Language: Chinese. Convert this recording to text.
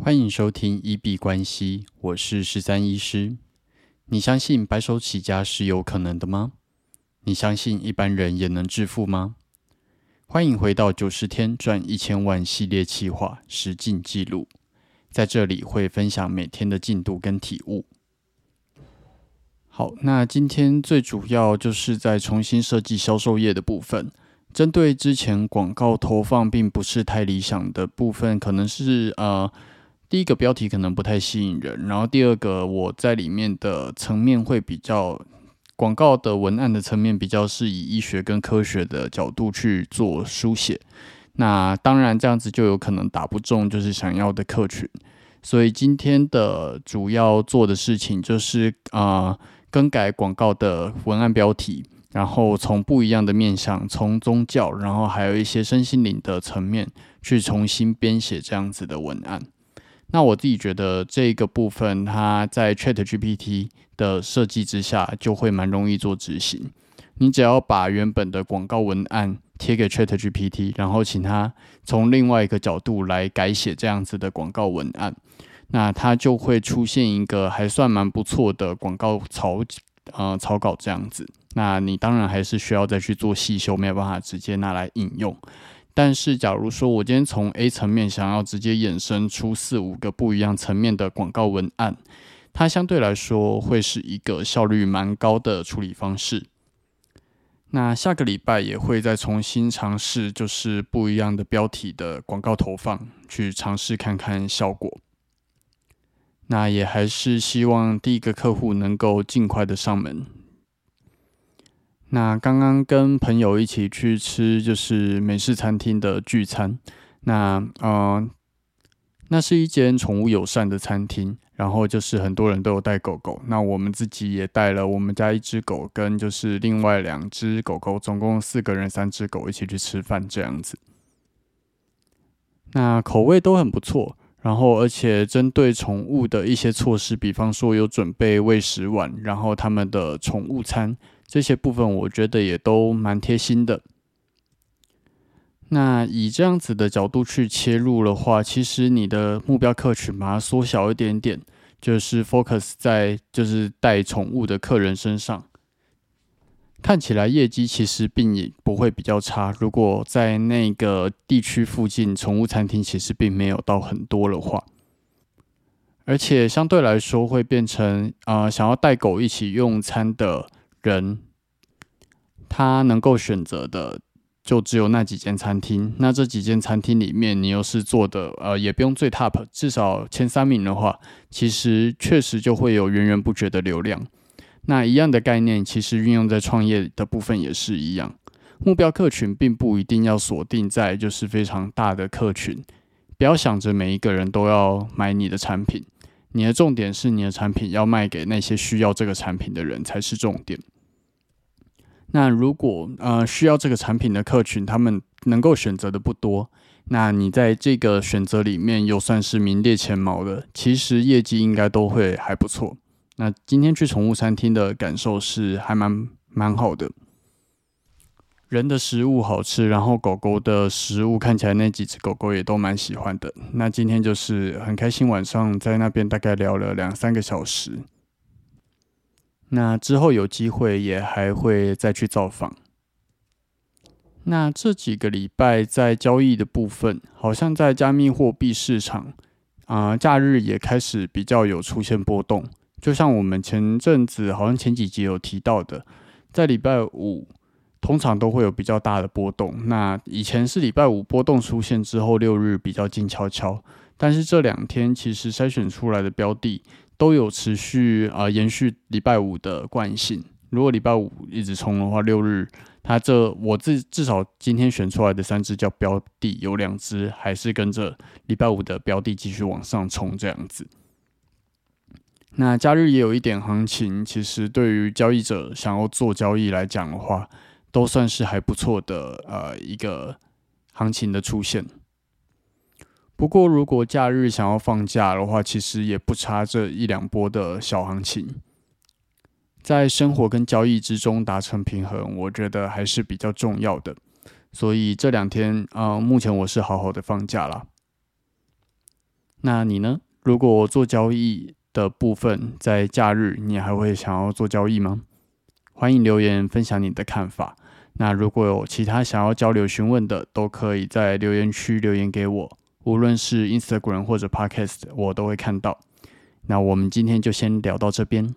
欢迎收听一币关系，我是十三医师。你相信白手起家是有可能的吗？你相信一般人也能致富吗？欢迎回到九十天赚一千万系列企划实进记录，在这里会分享每天的进度跟体悟。好，那今天最主要就是在重新设计销售页的部分。针对之前广告投放并不是太理想的部分，可能是呃第一个标题可能不太吸引人，然后第二个我在里面的层面会比较广告的文案的层面比较是以医学跟科学的角度去做书写，那当然这样子就有可能打不中就是想要的客群，所以今天的主要做的事情就是啊更改广告的文案标题。然后从不一样的面向，从宗教，然后还有一些身心灵的层面，去重新编写这样子的文案。那我自己觉得这个部分，它在 Chat GPT 的设计之下，就会蛮容易做执行。你只要把原本的广告文案贴给 Chat GPT，然后请它从另外一个角度来改写这样子的广告文案，那它就会出现一个还算蛮不错的广告草呃草稿这样子。那你当然还是需要再去做细修，没有办法直接拿来引用。但是，假如说我今天从 A 层面想要直接衍生出四五个不一样层面的广告文案，它相对来说会是一个效率蛮高的处理方式。那下个礼拜也会再重新尝试，就是不一样的标题的广告投放，去尝试看看效果。那也还是希望第一个客户能够尽快的上门。那刚刚跟朋友一起去吃就是美式餐厅的聚餐，那呃，那是一间宠物友善的餐厅，然后就是很多人都有带狗狗，那我们自己也带了我们家一只狗跟就是另外两只狗狗，总共四个人三只狗一起去吃饭这样子，那口味都很不错，然后而且针对宠物的一些措施，比方说有准备喂食碗，然后他们的宠物餐。这些部分我觉得也都蛮贴心的。那以这样子的角度去切入的话，其实你的目标客群把它缩小一点点，就是 focus 在就是带宠物的客人身上，看起来业绩其实并也不会比较差。如果在那个地区附近宠物餐厅其实并没有到很多的话，而且相对来说会变成啊想要带狗一起用餐的。人他能够选择的就只有那几间餐厅，那这几间餐厅里面，你又是做的呃，也不用最 top，至少前三名的话，其实确实就会有源源不绝的流量。那一样的概念，其实运用在创业的部分也是一样，目标客群并不一定要锁定在就是非常大的客群，不要想着每一个人都要买你的产品。你的重点是你的产品要卖给那些需要这个产品的人才是重点。那如果呃需要这个产品的客群，他们能够选择的不多，那你在这个选择里面又算是名列前茅的，其实业绩应该都会还不错。那今天去宠物餐厅的感受是还蛮蛮好的。人的食物好吃，然后狗狗的食物看起来那几只狗狗也都蛮喜欢的。那今天就是很开心，晚上在那边大概聊了两三个小时。那之后有机会也还会再去造访。那这几个礼拜在交易的部分，好像在加密货币市场啊，假日也开始比较有出现波动。就像我们前阵子好像前几集有提到的，在礼拜五。通常都会有比较大的波动。那以前是礼拜五波动出现之后，六日比较静悄悄。但是这两天其实筛选出来的标的都有持续啊延续礼拜五的惯性。如果礼拜五一直冲的话，六日它这我至至少今天选出来的三只叫标的，有两只还是跟着礼拜五的标的继续往上冲这样子。那假日也有一点行情，其实对于交易者想要做交易来讲的话。都算是还不错的呃一个行情的出现。不过，如果假日想要放假的话，其实也不差这一两波的小行情。在生活跟交易之中达成平衡，我觉得还是比较重要的。所以这两天啊，目前我是好好的放假了。那你呢？如果做交易的部分在假日，你还会想要做交易吗？欢迎留言分享你的看法。那如果有其他想要交流询问的，都可以在留言区留言给我，无论是 Instagram 或者 Podcast，我都会看到。那我们今天就先聊到这边。